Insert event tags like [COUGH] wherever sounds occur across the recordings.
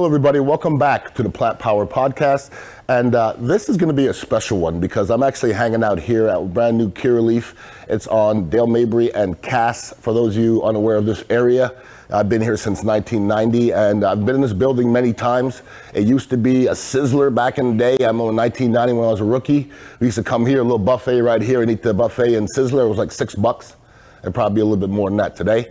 Hello, everybody. Welcome back to the Plant Power Podcast. And uh, this is going to be a special one because I'm actually hanging out here at brand new Curaleaf. It's on Dale Mabry and Cass. For those of you unaware of this area, I've been here since 1990 and I've been in this building many times. It used to be a sizzler back in the day. I remember 1990 when I was a rookie. We used to come here, a little buffet right here, and eat the buffet and sizzler. It was like six bucks. It'd probably be a little bit more than that today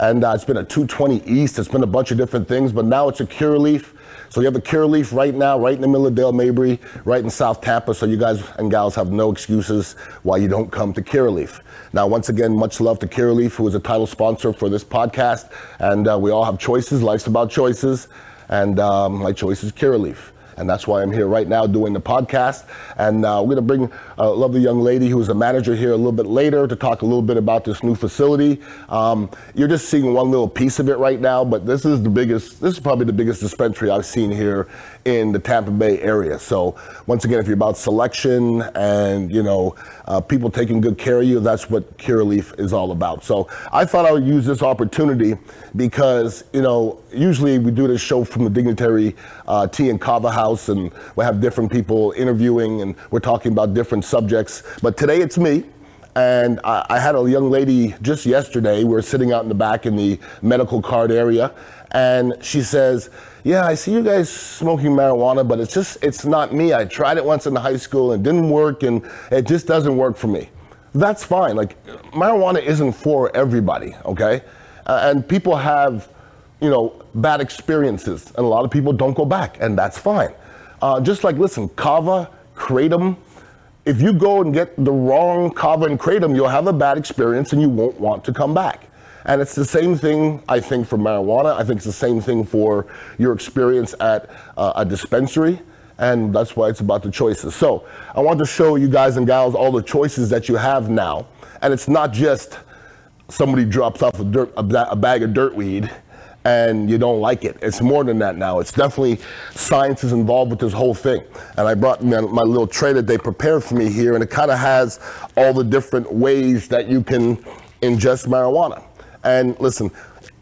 and uh, it's been a 220 East. It's been a bunch of different things, but now it's a Curaleaf. So you have a Curaleaf right now, right in the middle of Dale Mabry, right in South Tampa. So you guys and gals have no excuses why you don't come to Curaleaf. Now, once again, much love to Curaleaf, who is a title sponsor for this podcast. And uh, we all have choices. Life's about choices. And um, my choice is Curaleaf and that's why I'm here right now doing the podcast. And uh, we're going to bring a lovely young lady who is a manager here a little bit later to talk a little bit about this new facility. Um, you're just seeing one little piece of it right now, but this is the biggest. This is probably the biggest dispensary I've seen here in the Tampa Bay area. So once again, if you're about selection and you know uh, people taking good care of you, that's what Curaleaf is all about. So I thought I would use this opportunity because you know usually we do this show from the Dignitary uh, Tea and Kava House and we have different people interviewing and we're talking about different subjects. But today it's me. And I, I had a young lady just yesterday. We were sitting out in the back in the medical card area, and she says, "Yeah, I see you guys smoking marijuana, but it's just it's not me. I tried it once in high school and it didn't work, and it just doesn't work for me." That's fine. Like marijuana isn't for everybody, okay? Uh, and people have you know, bad experiences, and a lot of people don't go back, and that's fine. Uh, just like, listen, kava, kratom, if you go and get the wrong kava and kratom, you'll have a bad experience and you won't want to come back. And it's the same thing, I think, for marijuana. I think it's the same thing for your experience at uh, a dispensary. And that's why it's about the choices. So I want to show you guys and gals all the choices that you have now. And it's not just somebody drops off a, dirt, a, a bag of dirt weed and you don't like it. It's more than that now. It's definitely science is involved with this whole thing. And I brought my, my little tray that they prepared for me here, and it kind of has all the different ways that you can ingest marijuana. And listen,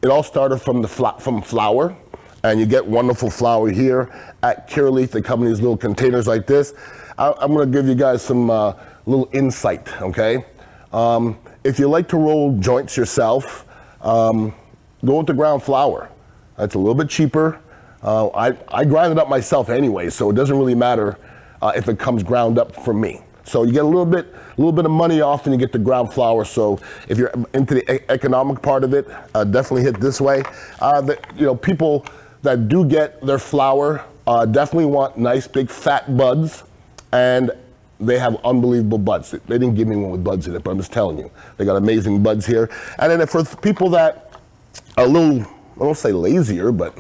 it all started from the fl- from flower, and you get wonderful flower here at Curaleaf. They come in these little containers like this. I, am going to give you guys some uh, little insight. Okay, um, if you like to roll joints yourself. Um, go with the ground flower. That's a little bit cheaper. Uh, I, I grind it up myself anyway, so it doesn't really matter uh, if it comes ground up for me. So you get a little bit, a little bit of money off, and you get the ground flower. So if you're into the e- economic part of it, uh, definitely hit this way. Uh, the, you know, people that do get their flower uh, definitely want nice big fat buds, and they have unbelievable buds. They didn't give me one with buds in it, but I'm just telling you, they got amazing buds here. And then for people that a little, I won't say lazier, but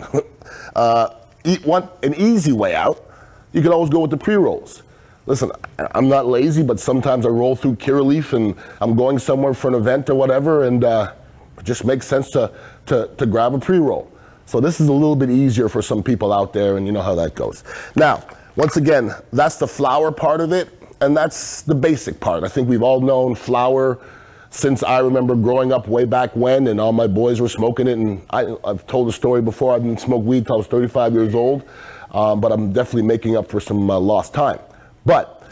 [LAUGHS] uh, eat one, an easy way out, you can always go with the pre-rolls. Listen, I'm not lazy, but sometimes I roll through Curaleaf and I'm going somewhere for an event or whatever, and uh, it just makes sense to, to, to grab a pre-roll. So this is a little bit easier for some people out there, and you know how that goes. Now, once again, that's the flower part of it, and that's the basic part. I think we've all known flower since I remember growing up way back when, and all my boys were smoking it. And I, have told the story before. I didn't smoke weed until I was 35 years old, um, but I'm definitely making up for some uh, lost time. But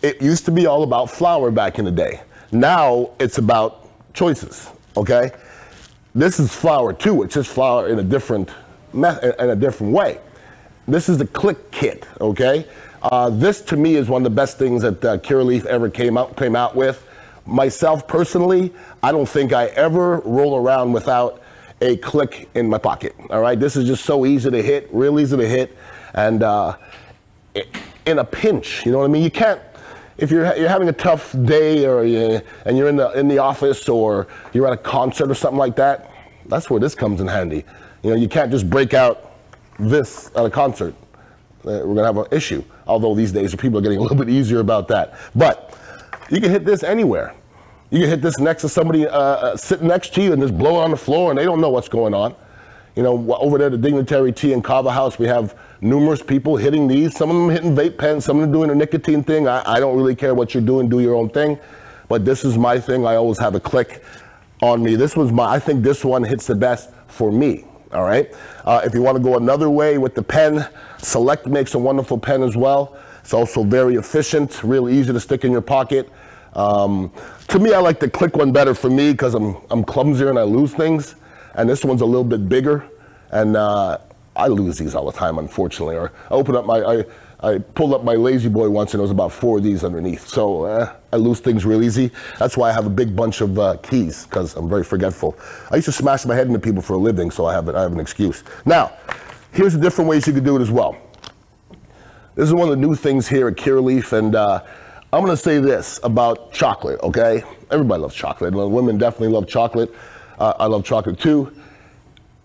it used to be all about flower back in the day. Now it's about choices. Okay, this is flower too. It's just flower in a different method, in a different way. This is the click kit. Okay, uh, this to me is one of the best things that uh, Curaleaf ever came out came out with. Myself personally, I don't think I ever roll around without a click in my pocket. All right, this is just so easy to hit, real easy to hit, and uh, in a pinch, you know what I mean. You can't if you're you're having a tough day or you, and you're in the in the office or you're at a concert or something like that. That's where this comes in handy. You know, you can't just break out this at a concert. Uh, we're gonna have an issue. Although these days people are getting a little bit easier about that, but you can hit this anywhere. You can hit this next to somebody uh, uh, sitting next to you and just blow it on the floor and they don't know what's going on. You know, over there, the Dignitary Tea and Kava House, we have numerous people hitting these. Some of them hitting vape pens, some of them doing a nicotine thing. I, I don't really care what you're doing, do your own thing. But this is my thing. I always have a click on me. This was my, I think this one hits the best for me. All right. Uh, if you want to go another way with the pen, Select makes a wonderful pen as well. It's also very efficient, real easy to stick in your pocket. Um, to me, I like the click one better for me because I'm I'm clumsier and I lose things, and this one's a little bit bigger, and uh, I lose these all the time, unfortunately. Or I open up my I, I pulled up my lazy boy once and there was about four of these underneath. So eh, I lose things real easy. That's why I have a big bunch of uh, keys because I'm very forgetful. I used to smash my head into people for a living, so I have, I have an excuse. Now, here's the different ways you can do it as well. This is one of the new things here at Curaleaf, and uh, I'm to say this about chocolate. Okay, everybody loves chocolate. Women definitely love chocolate. Uh, I love chocolate too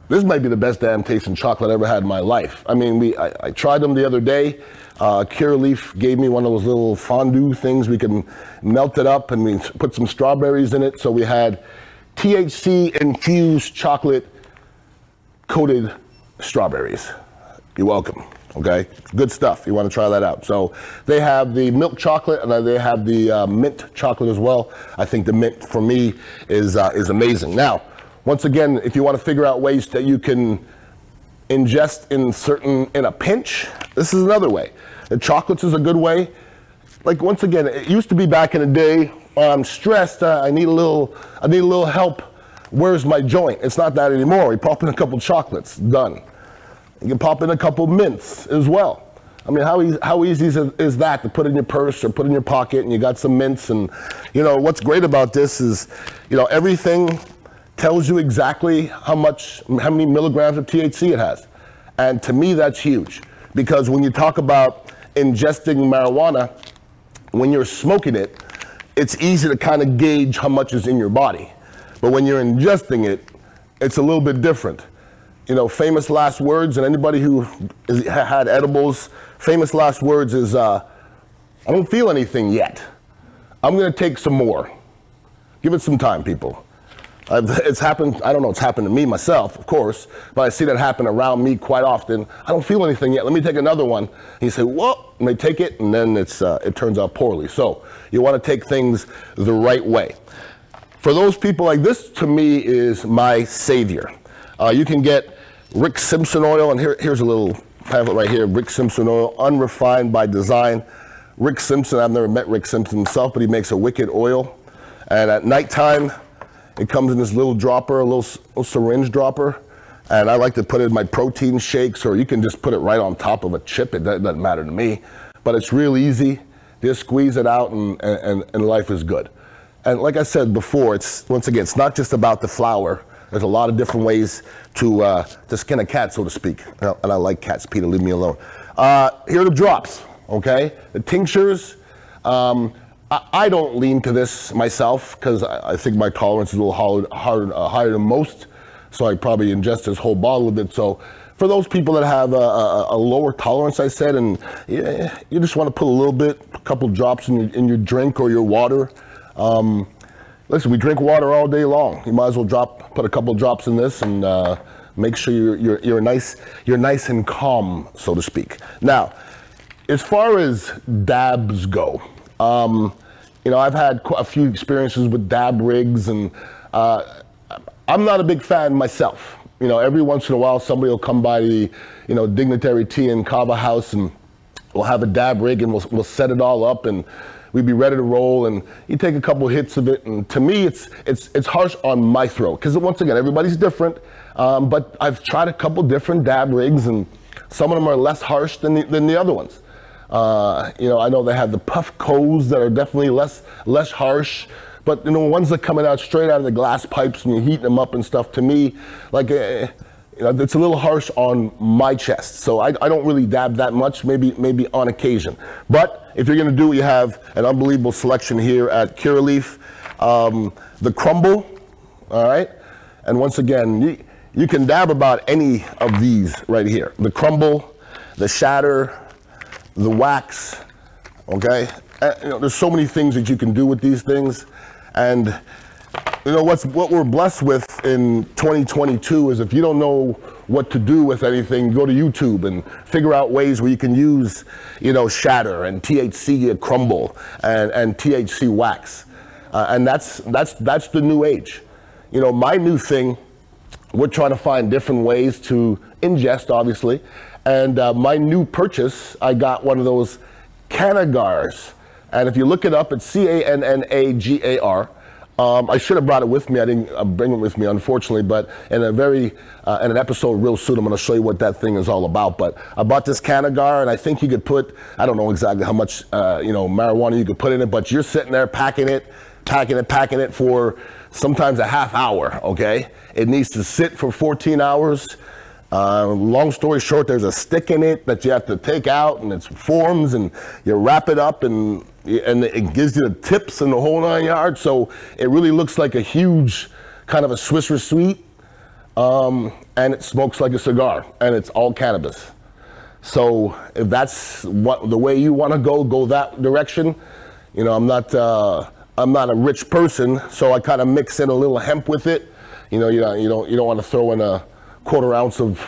this might be the best damn tasting chocolate I ever had in my life. I mean, we I, I tried them the other day. Uh, Curaleaf gave me one of those little fondue things. We can melt it up and we put some strawberries in it. So we had THC infused chocolate coated strawberries. You're welcome. Okay, good stuff. You want to try that out. So they have the milk chocolate and they have the uh, mint chocolate as well. I think the mint for me is uh, is amazing. Now, once again, if you want to figure out ways that you can ingest in certain in a pinch, this is another way. The chocolates is a good way. Like once again, it used to be back in the day. I'm stressed. Uh, I need a little. I need a little help. Where's my joint? It's not that anymore. You pop in a couple chocolates, done. You can pop in a couple mints as well. I mean, how easy, how easy is, is that to put in your purse or put in your pocket and you got some mints and, you know, what's great about this is, you know, everything tells you exactly how much, how many milligrams of THC it has. And to me, that's huge because when you talk about ingesting marijuana, when you're smoking it, it's easy to kind of gauge how much is in your body. But when you're ingesting it, it's a little bit different. You know, famous last words, and anybody who is, had edibles, famous last words is, uh, I don't feel anything yet. I'm gonna take some more. Give it some time, people. I've, it's happened, I don't know, it's happened to me myself, of course, but I see that happen around me quite often. I don't feel anything yet. Let me take another one. you say, "Well," and they take it, and then it's, uh, it turns out poorly. So you want to take things the right way. For those people like this, to me, is my savior. Uh, you can get Rick Simpson oil, and here, here's a little pamphlet right here Rick Simpson oil, unrefined by design. Rick Simpson, I've never met Rick Simpson himself, but he makes a wicked oil. And at nighttime, it comes in this little dropper, a little, little syringe dropper. And I like to put it in my protein shakes, or you can just put it right on top of a chip. It doesn't matter to me. But it's real easy. Just squeeze it out, and, and, and life is good. And like I said before, it's once again, it's not just about the flower. There's a lot of different ways to uh, to skin a cat, so to speak. And I like cats, Peter. Leave me alone. Uh, here are the drops. Okay, the tinctures. Um, I, don't lean to this myself because I, I, think my tolerance is a little hard, hard, uh, higher than most. So I probably ingest this whole bottle of it. So for those people that have a, a, a lower tolerance, I said, and you, you just want to put a little bit, a couple drops in your, in your drink or your water. Um, listen, we drink water all day long. You might as well drop, put a couple drops in this and uh, make sure you're, you're, you're, nice, you're nice and calm, so to speak. Now, as far as dabs go, um, you know, I've had a few experiences with dab rigs, and uh, I'm not a big fan myself. You know, every once in a while, somebody will come by the, you know, Dignitary Tea and Kava House, and we'll have a dab rig, and we'll, we'll set it all up, and we'd be ready to roll, and you take a couple hits of it, and to me, it's it's it's harsh on my throat because once again, everybody's different. Um, but I've tried a couple different dab rigs, and some of them are less harsh than the, than the other ones. Uh, you know, I know they have the Puffcos that are definitely less less harsh, but you know, ones that coming out straight out of the glass pipes and you're heating them up and stuff. To me, like. Uh, you it's a little harsh on my chest, so I, I don't really dab that much. Maybe maybe on occasion, but if you're gonna do it, you have an unbelievable selection here at Curaleaf. Um, the crumble, all right, and once again, you, you can dab about any of these right here. The crumble, the shatter, the wax, okay? And, you know, there's so many things that you can do with these things. And you know what's what we're blessed with in 2022 is if you don't know what to do with anything, go to YouTube and figure out ways where you can use, you know, shatter and THC crumble and, and THC wax. Uh, and that's that's that's the new age. You know, my new thing we're trying to find different ways to ingest, obviously. And uh, my new purchase, I got one of those Cannagars. And if you look it up, it's C A N N A G A R. Um, I should have brought it with me. I didn't uh, bring it with me, unfortunately. But in a very uh, in an episode real soon, I'm going to show you what that thing is all about. But I bought this Cannagar, and I think you could put I don't know exactly how much uh, you know marijuana you could put in it, but you're sitting there packing it, packing it, packing it for sometimes a half hour. Okay, it needs to sit for 14 hours. Uh, long story short, there's a stick in it that you have to take out, and it forms, and you wrap it up, and and it gives you the tips and the whole nine yards. So it really looks like a huge kind of a Swisher sweet, um, and it smokes like a cigar, and it's all cannabis. So if that's what the way you want to go, go that direction. You know, I'm not uh, I'm not a rich person, so I kind of mix in a little hemp with it. You know, you don't you don't you don't want to throw in a quarter ounce of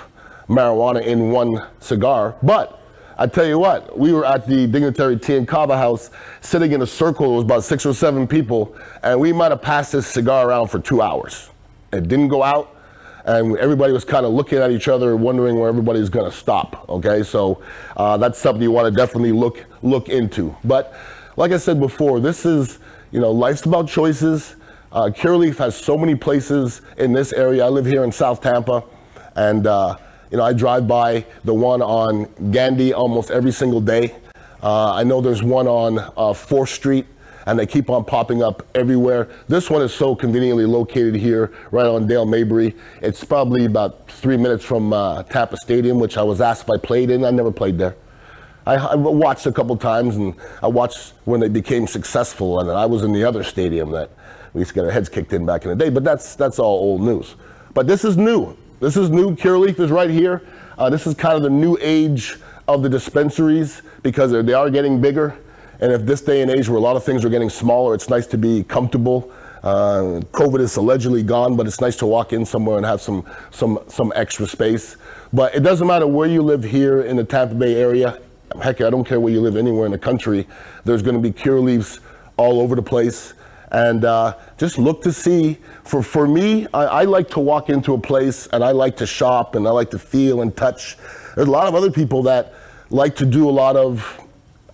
marijuana in one cigar, but I tell you what, we were at the Dignitary Tea and Kava House, sitting in a circle. It was about six or seven people, and we might have passed this cigar around for two hours. It didn't go out, and everybody was kind of looking at each other, wondering where everybody's going to stop. Okay, so uh, that's something you want to definitely look look into. But like I said before, this is you know life's about choices. Uh, Curaleaf has so many places in this area. I live here in South Tampa, and uh, you know, I drive by the one on Gandy almost every single day. Uh, I know there's one on uh, 4th Street, and they keep on popping up everywhere. This one is so conveniently located here, right on Dale Mabry. It's probably about three minutes from uh, Tampa Stadium, which I was asked if I played in. I never played there. I, I watched a couple times, and I watched when they became successful, and I was in the other stadium that we used to get our heads kicked in back in the day. But that's that's all old news. But this is new. This is new. Curaleaf is right here. Uh, this is kind of the new age of the dispensaries because they are getting bigger. And if this day and age where a lot of things are getting smaller, it's nice to be comfortable. Uh, COVID is allegedly gone, but it's nice to walk in somewhere and have some some some extra space. But it doesn't matter where you live here in the Tampa Bay area. Heck, I don't care where you live anywhere in the country. There's going to be Curaleafs all over the place and uh, just look to see. For, for me, I, I, like to walk into a place and I like to shop and I like to feel and touch. There's a lot of other people that like to do a lot of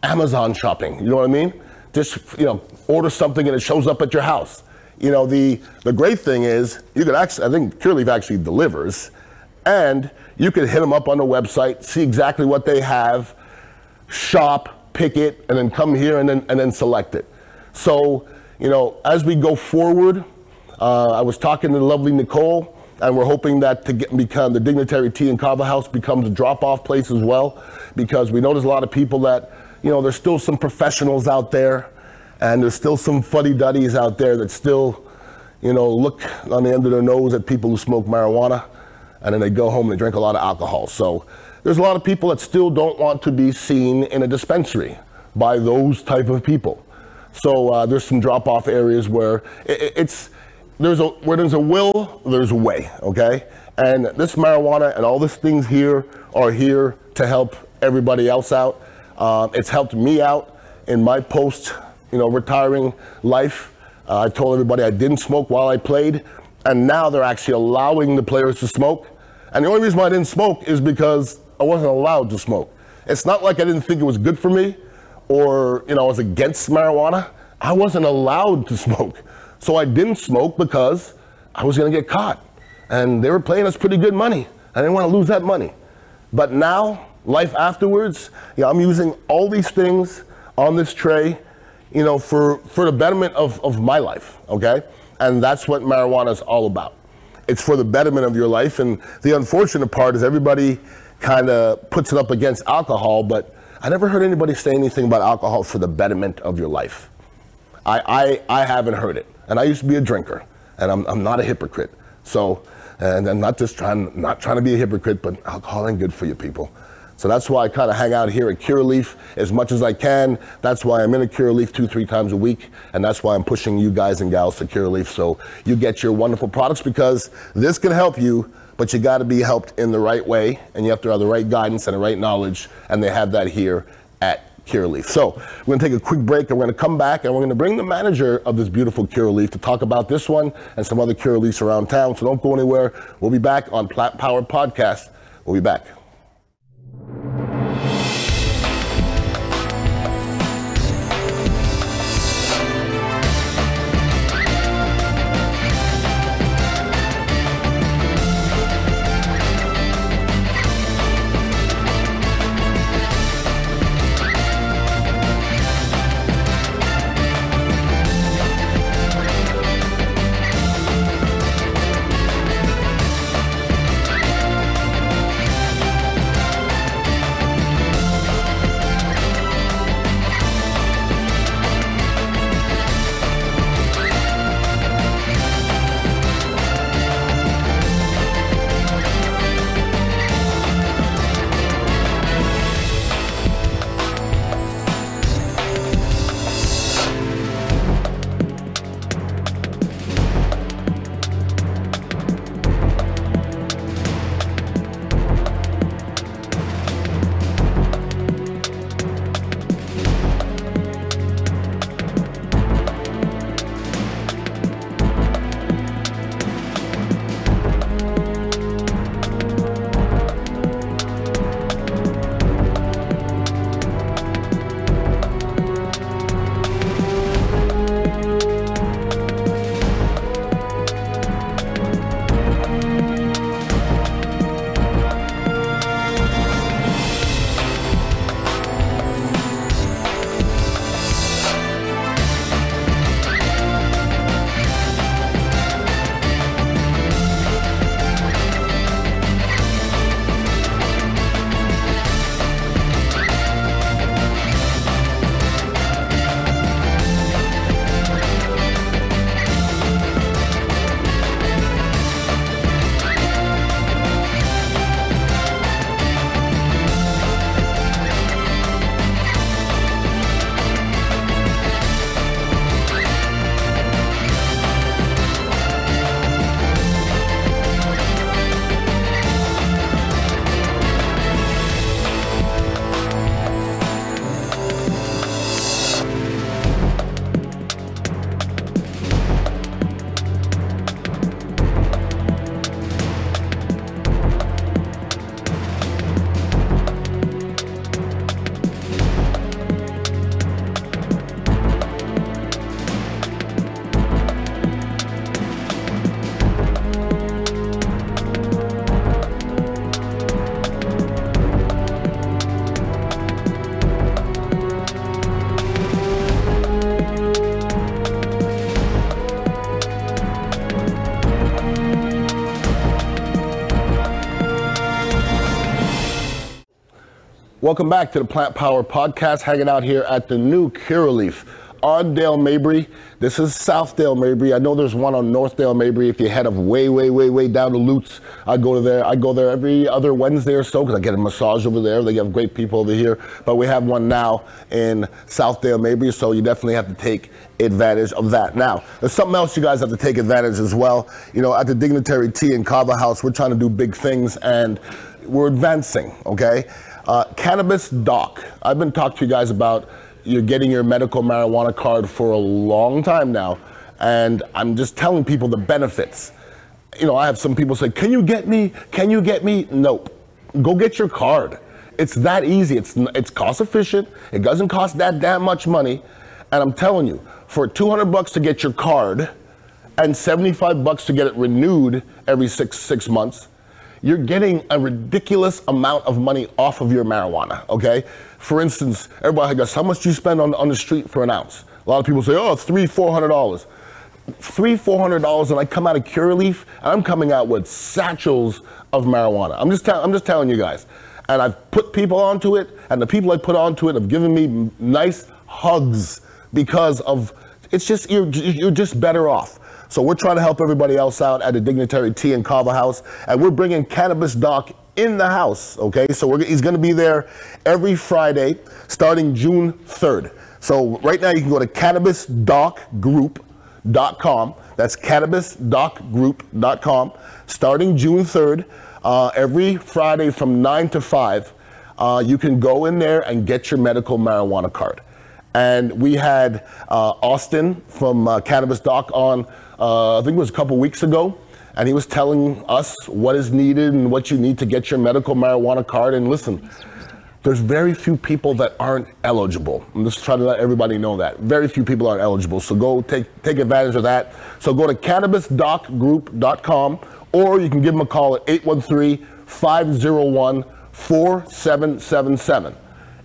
Amazon shopping. You know what I mean? Just you know, order something and it shows up at your house. You know, the the great thing is you can actually, I think Curaleaf actually delivers, and you can hit them up on the website, see exactly what they have, shop, pick it, and then come here and then and then select it. So you know, as we go forward, uh, I was talking to the lovely Nicole, and we're hoping that to get, become the Dignitary Tea and Kava House becomes a drop-off place as well, because we know there's a lot of people that, you know, there's still some professionals out there, and there's still some fuddy-duddies out there that still, you know, look on the end of their nose at people who smoke marijuana, and then they go home and they drink a lot of alcohol. So there's a lot of people that still don't want to be seen in a dispensary by those type of people. So uh, there's some drop off areas where it, it's there's a where there's a will, there's a way. Okay, and this marijuana and all these things here are here to help everybody else out. Uh, it's helped me out in my post, you know, retiring life. Uh, I told everybody I didn't smoke while I played, and now they're actually allowing the players to smoke. And the only reason why I didn't smoke is because I wasn't allowed to smoke. It's not like I didn't think it was good for me or you know I was against marijuana. I wasn't allowed to smoke, so I didn't smoke because I was going to get caught, and they were paying us pretty good money. I didn't want to lose that money. But now, life afterwards, yeah, I'm using all these things on this tray, you know, for for the betterment of of my life. Okay, and that's what marijuana is all about. It's for the betterment of your life, and the unfortunate part is everybody kind of puts it up against alcohol, but I never heard anybody say anything about alcohol for the betterment of your life. I, I, I haven't heard it. And I used to be a drinker, and I'm, I'm not a hypocrite. So, and I'm not just trying, not trying to be a hypocrite, but alcohol ain't good for you people. So that's why I kind of hang out here at Curaleaf as much as I can. That's why I'm in a Curaleaf two, three times a week. And that's why I'm pushing you guys and gals to Curaleaf so you get your wonderful products because this can help you but you got to be helped in the right way, and you have to have the right guidance and the right knowledge, and they have that here at Curaleaf. So we're gonna take a quick break and we're gonna come back and we're gonna bring the manager of this beautiful Curaleaf to talk about this one and some other Curaleafs around town. So don't go anywhere. We'll be back on Plant Power Podcast. We'll be back. Welcome back to the Plant Power Podcast, hanging out here at the new Curaleaf on Dale Mabry. This is South Dale Mabry. I know there's one on North Dale Mabry. If you head up way, way, way, way down to Lutz, I go to there. I go there every other Wednesday or so because I get a massage over there. They have great people over here. But we have one now in South Dale Mabry, so you definitely have to take advantage of that. Now, there's something else you guys have to take advantage as well. You know, at the Dignitary Tea in Kava House, we're trying to do big things and we're advancing, okay? Uh, cannabis doc. I've been talking to you guys about you're getting your medical marijuana card for a long time now, and I'm just telling people the benefits. You know, I have some people say, "Can you get me? Can you get me?" Nope. Go get your card. It's that easy. It's it's cost efficient. It doesn't cost that damn much money, and I'm telling you, for 200 bucks to get your card, and 75 bucks to get it renewed every six six months you're getting a ridiculous amount of money off of your marijuana, okay? For instance, everybody goes, how much do you spend on, on the street for an ounce? A lot of people say, oh, it's three, four hundred dollars. Three, four hundred dollars, and I come out of Curaleaf, and I'm coming out with satchels of marijuana. I'm just, I'm just telling you guys. And I've put people onto it, and the people I put onto it have given me nice hugs because of, it's just, you're, you're just better off. So we're trying to help everybody else out at the Dignitary Tea and Kava House, and we're bringing Cannabis Doc in the house. Okay, so he's going to be there every Friday, starting June 3rd. So right now you can go to cannabisdocgroup.com. That's cannabisdocgroup.com. Starting June 3rd, uh, every Friday from 9 to 5. uh, you can go in there and get your medical marijuana card. And we had uh, Austin from uh, Cannabis Doc on, uh, I think it was a couple weeks ago, and he was telling us what is needed and what you need to get your medical marijuana card. And listen, there's very few people that aren't eligible. I'm just trying to let everybody know that. Very few people are eligible. So go take take advantage of that. So go to cannabisdocgroup.com or you can give them a call at 813-501-4777.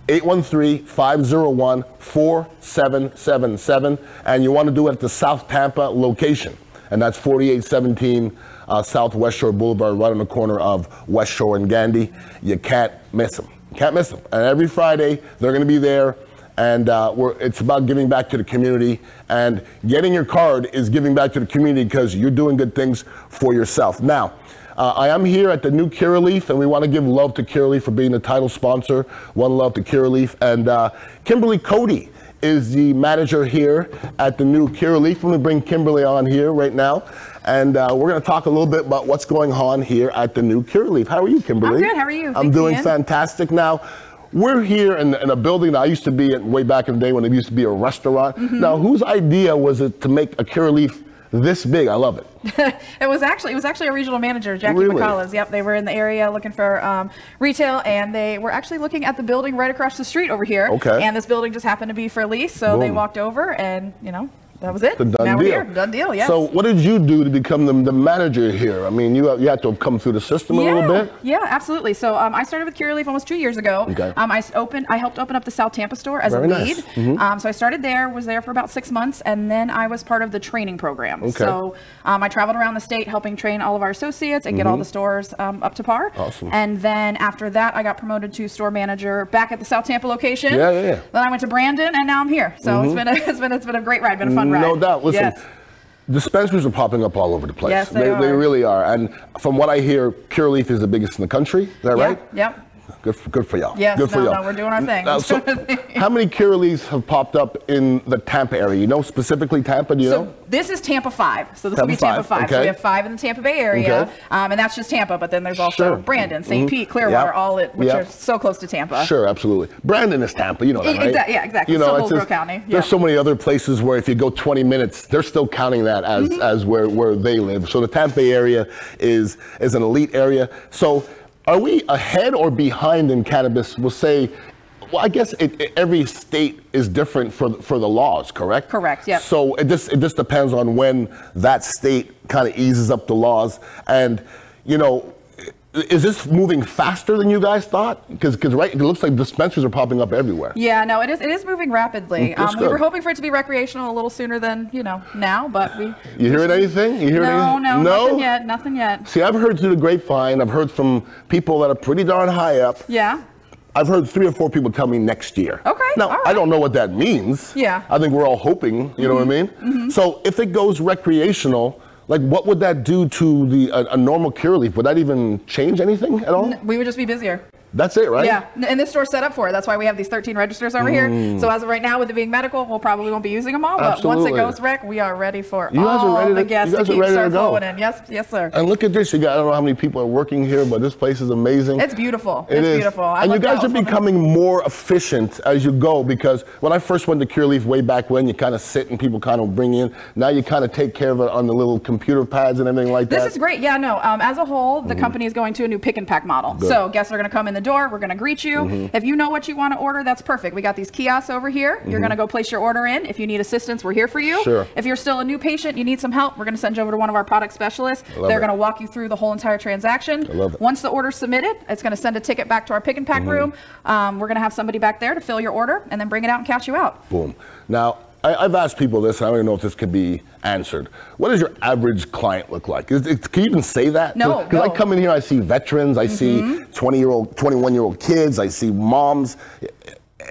813-501-4777 and you want to do it at the South Tampa location and that's 4817 uh, Shore Boulevard, right on the corner of West Shore and Gandy. You can't miss them. Can't miss them. And every Friday, they're going to be there. And uh, it's about giving back to the community. And getting your card is giving back to the community because you're doing good things for yourself. Now, uh, I am here at the new Curaleaf, and we want to give love to Curaleaf for being the title sponsor. One love to Curaleaf. And uh, Kimberly Cody is the manager here at the new Curaleaf. Let me bring Kimberly on here right now. And uh, we're going to talk a little bit about what's going on here at the new Curaleaf. How are you, Kimberly? I'm good. How are you? I'm Thanks, doing fantastic. Now, we're here in, in a building that I used to be in way back in the day when it used to be a restaurant. Mm-hmm. Now, whose idea was it to make a Curaleaf this big? I love it. [LAUGHS] it was actually it was actually a regional manager, Jackie Really? McCullough. Yep, they were in the area looking for um, retail, and they were actually looking at the building right across the street over here. Okay. And this building just happened to be for lease, so they walked over, and you know that was it. The done now deal. we're here. Done deal. Yes. So, what did you do to become the, the manager here? I mean, you, you had to come through the system a yeah, little bit. Yeah, absolutely. So um, I started with Curaleaf almost two years ago. Okay. Um, I opened, I helped open up the South Tampa store as Very a nice. lead. Mhm. Um, so I started there, was there for about six months, and then I was part of the training program. Okay. So um, I traveled around the state helping train all of our associates and get all the stores um, up to par. Mm-hmm. Awesome. And then after that, I got promoted to store manager back at the South Tampa location. Yeah, yeah, yeah. Then I went to Brandon, and now I'm here. So it's been a, [LAUGHS] it's been it's been a great ride, been a fun No doubt. Listen, Yes. dispensaries are popping up all over the place. Yes, they they, are. really are. And from what I hear, Curaleaf is the biggest in the country. Is that Yeah, right? Yep. Good for, good for y'all. Yes, good for no, y'all. no, we're doing our thing. Now, so [LAUGHS] how many Curaleafs have popped up in the Tampa area? You know specifically Tampa, do you So know? this is Tampa 5. So this Tampa will be Tampa five, 5. So we have five in the Tampa Bay area. Okay. Um, and that's just Tampa. But then there's also Sure. Brandon, saint Mhm. Pete, Clearwater, Yep. all it, which Yep. are so close to Tampa. Sure, absolutely. Brandon is Tampa, you know that, right? exact- yeah, exactly. You know, Hillsborough just- County, There's so many other places where if you go 20 minutes, they're still counting that as Mm-hmm. as where where they live. So the Tampa Bay area is is an elite area. So are we ahead or behind in cannabis? We'll say. Well, I guess it, it- every state is different for for the laws, correct? Correct, yep. So it just it just depends on when that state kind of eases up the laws, and you know, is this moving faster than you guys thought? Because right, it looks like dispensaries are popping up everywhere. Yeah, no, it is. It is moving rapidly. Mm, Um, we were hoping for it to be recreational a little sooner than you know now, but we. You hearing anything? You hearing No, anything? no, no, nothing yet. Nothing yet. See, I've heard through the grapevine. I've heard from people that are pretty darn high up. Yeah. I've heard three or four people tell me next year. Okay, Now, right. I don't know what that means. Yeah. Mm-hmm. I think we're all hoping, you know what I mean? So if it goes recreational, like what would that do to the a, a normal Curaleaf? Would that even change anything at all? We would just be busier. That's it, right? Yeah, and this store's set up for it. That's why we have these 13 registers over here. So as of right now, with it being medical, we'll probably won't be using them all. But once Mm. It goes rec, we are ready for You guys are all ready the to- guests you guys to are keep ready to go. in. Yes, yes, sir. And look at this. You got I don't know how many people are working here, but this place is amazing. It's beautiful. It it's is. beautiful. I and you guys are becoming more efficient as you go because when I first went to Curaleaf way back when, you kind of sit and people kind of bring in. Now you kind of take care of it on the little computer pads and everything like that. This is great. Yeah, no. Um, as a whole, the company is going to a new pick and pack model. Good. So guests are going to come in the door. We're going to greet you. Mm-hmm. If you know what you want to order, that's perfect. We got these kiosks over here. You're going to go place your order in. If you need assistance, we're here for you. Sure. If you're still a new patient, you need some help, we're going to send you over to one of our product specialists. They're going to walk you through the whole entire transaction. I love it. Once the order's submitted, it's going to send a ticket back to our pick and Mm-hmm. pack room. Um, we're going to have somebody back there to fill your order and then bring it out and cash you out. Boom. Now, I, I've asked people this, and I don't even know if this could be answered. What does your average client look like? Is, it, can you even say that? No, Because I come in here, I see veterans, I see 20 year old, 21 year old kids, I see moms.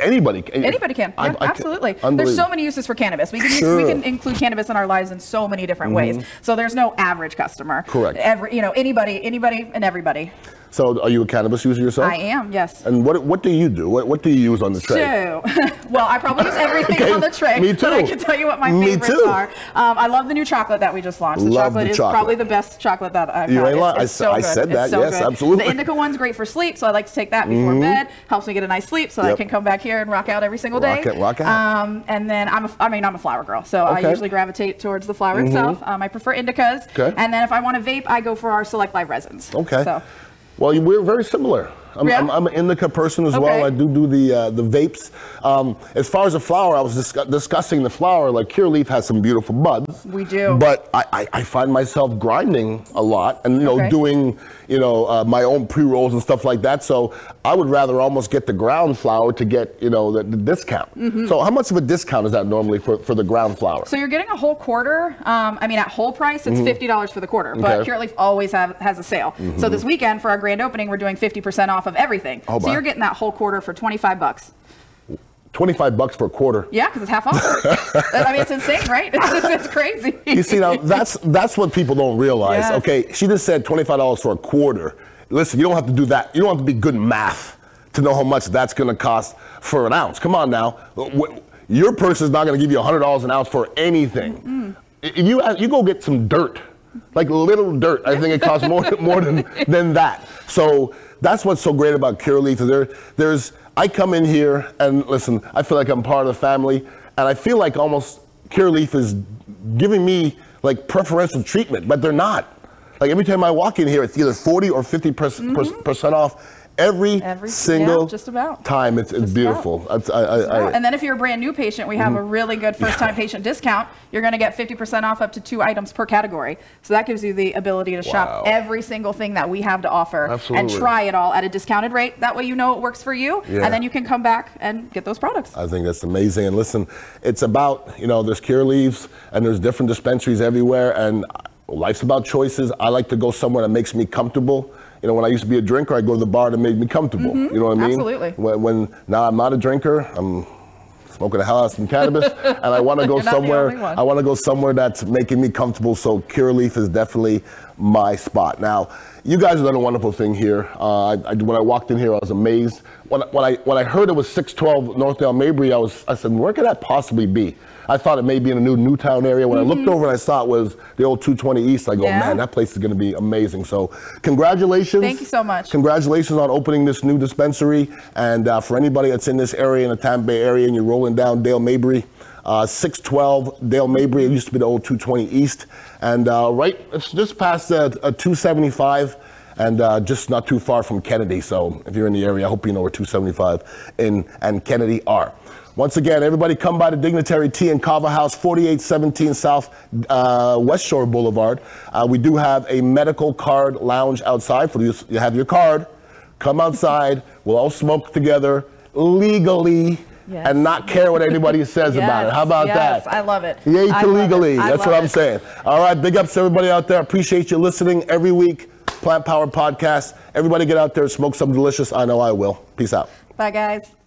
Anybody. can- Anybody can. Yeah, I can- absolutely. There's so many uses for cannabis. We can, use, Sure. Mm-hmm. we can include cannabis in our lives in so many different ways. So there's no average customer. Correct. Every, you know, anybody, anybody, and everybody. So, are you a cannabis user yourself? I am, yes. And what what do you do? What, what do you use on the tray? So, [LAUGHS] well, I probably use everything Okay, on the tray. me But I can tell you what my Me favorites too. are. Um, I love the new chocolate that we just launched. The Love chocolate the is chocolate. probably the best chocolate that I've You had. ain't It's, lying. I it's so I good. said that. so Yes, good. absolutely. The indica one's great for sleep, so I like to take that before bed. Helps me get a nice sleep, so I can come back here and rock out every single Rock day. it, rock out. Um, and then I'm, a, I mean, I'm a flower girl, so I usually gravitate towards the flower itself. Um, I prefer indicas. Okay. And then if I want to vape, I go for our Select Live resins. Okay. So. Well, we're very similar. I'm, Yeah? I'm, I'm an indica person as Okay. well. I do do the uh, the vapes. Um, as far as the flower, I was discu- discussing the flower. Like Curaleaf has some beautiful buds. We do. But I, I, I find myself grinding a lot, and you know, Okay. doing you know uh, my own pre rolls and stuff like that. So I would rather almost get the ground flower to get you know the, the discount. So how much of a discount is that normally for, for the ground flower? So you're getting a whole quarter. Um, I mean, at whole price, it's fifty dollars for the quarter. But Mm-hmm. Okay. Mm-hmm. Always have, has a sale. So this weekend for our grand opening, we're doing fifty percent off of everything. Oh, so my. you're getting that whole quarter for twenty five bucks. Twenty five bucks for a quarter. Yeah, because it's half off. [LAUGHS] I mean, it's insane, right? [LAUGHS] It's, it's crazy. You see now that's that's what people don't realize. Yes. Okay, she just said twenty five dollars for a quarter. Listen, you don't have to do that. You don't have to be good math to know how much that's going to cost for an ounce. Come on now, your person is not going to give you hundred dollars an ounce for anything. Mm-hmm. If you you go get some dirt, like little dirt. I think it costs more [LAUGHS] more than than that. So that's what's so great about Curaleaf. is There, there's I come in here and listen. I feel like I'm part of the family, and I feel like almost Curaleaf is giving me like preferential treatment, but they're not. Like every time I walk in here, it's either 40 or 50 percent mm-hmm. percent off every. Every- single yeah, just about. time. It's, it's beautiful. I, I, and then if you're a brand new patient, we have a Mm-hmm. really good first time patient discount. You're going to get 50% off up to two items per category. So that gives you the ability to Wow. shop every single thing that we have to offer and try it all at a discounted rate. That way you know it works for you. Yeah. And then you can come back and get those products. I think that's amazing. And listen, it's about, you know, there's Curaleafs and there's different dispensaries everywhere. And life's about choices. I like to go somewhere that makes me comfortable. You know, when I used to be a drinker, I'd go to the bar that made me comfortable. You know what I mean? Mm-hmm. Absolutely. When, when now I'm not a drinker, I'm smoking the hell out of some cannabis, [LAUGHS] and I want to go You're not the somewhere. I want to go somewhere that's making me comfortable. So Curaleaf is definitely my spot. Now, you guys have done a wonderful thing here. Uh, I, I, when I walked in here, I was amazed. When, when I when I heard it was 612 North Dale Mabry, I was I said, where could that possibly be? I thought it may be in a new Newtown area. When I looked over and I saw it was the old 220 East, I go, Mm-hmm. Yeah. man, that place is going to be amazing. So, congratulations. Thank you so much. Congratulations on opening this new dispensary. And uh, for anybody that's in this area, in the Tampa Bay area, and you're rolling down Dale Mabry, uh, 612 Dale Mabry, it used to be the old 220 East. And uh, right, it's just past uh, 275 and uh, just not too far from Kennedy. So if you're in the area, I hope you know where 275 in, and Kennedy are. Once again, everybody come by the Dignitary Tea and Kava House, 4817 South uh, West Shore Boulevard. Uh, we do have a medical card lounge outside. For you, you have your card, come outside. We'll all smoke together legally Yes. and not care what anybody [LAUGHS] says about it. How about yes, that? I love it. Yay to legally. That's what I'm it. saying. All right, big ups to everybody out there. Appreciate you listening every week. Plant Power Podcast. Everybody get out there, and smoke some delicious. I know I will. Peace out. Bye, guys.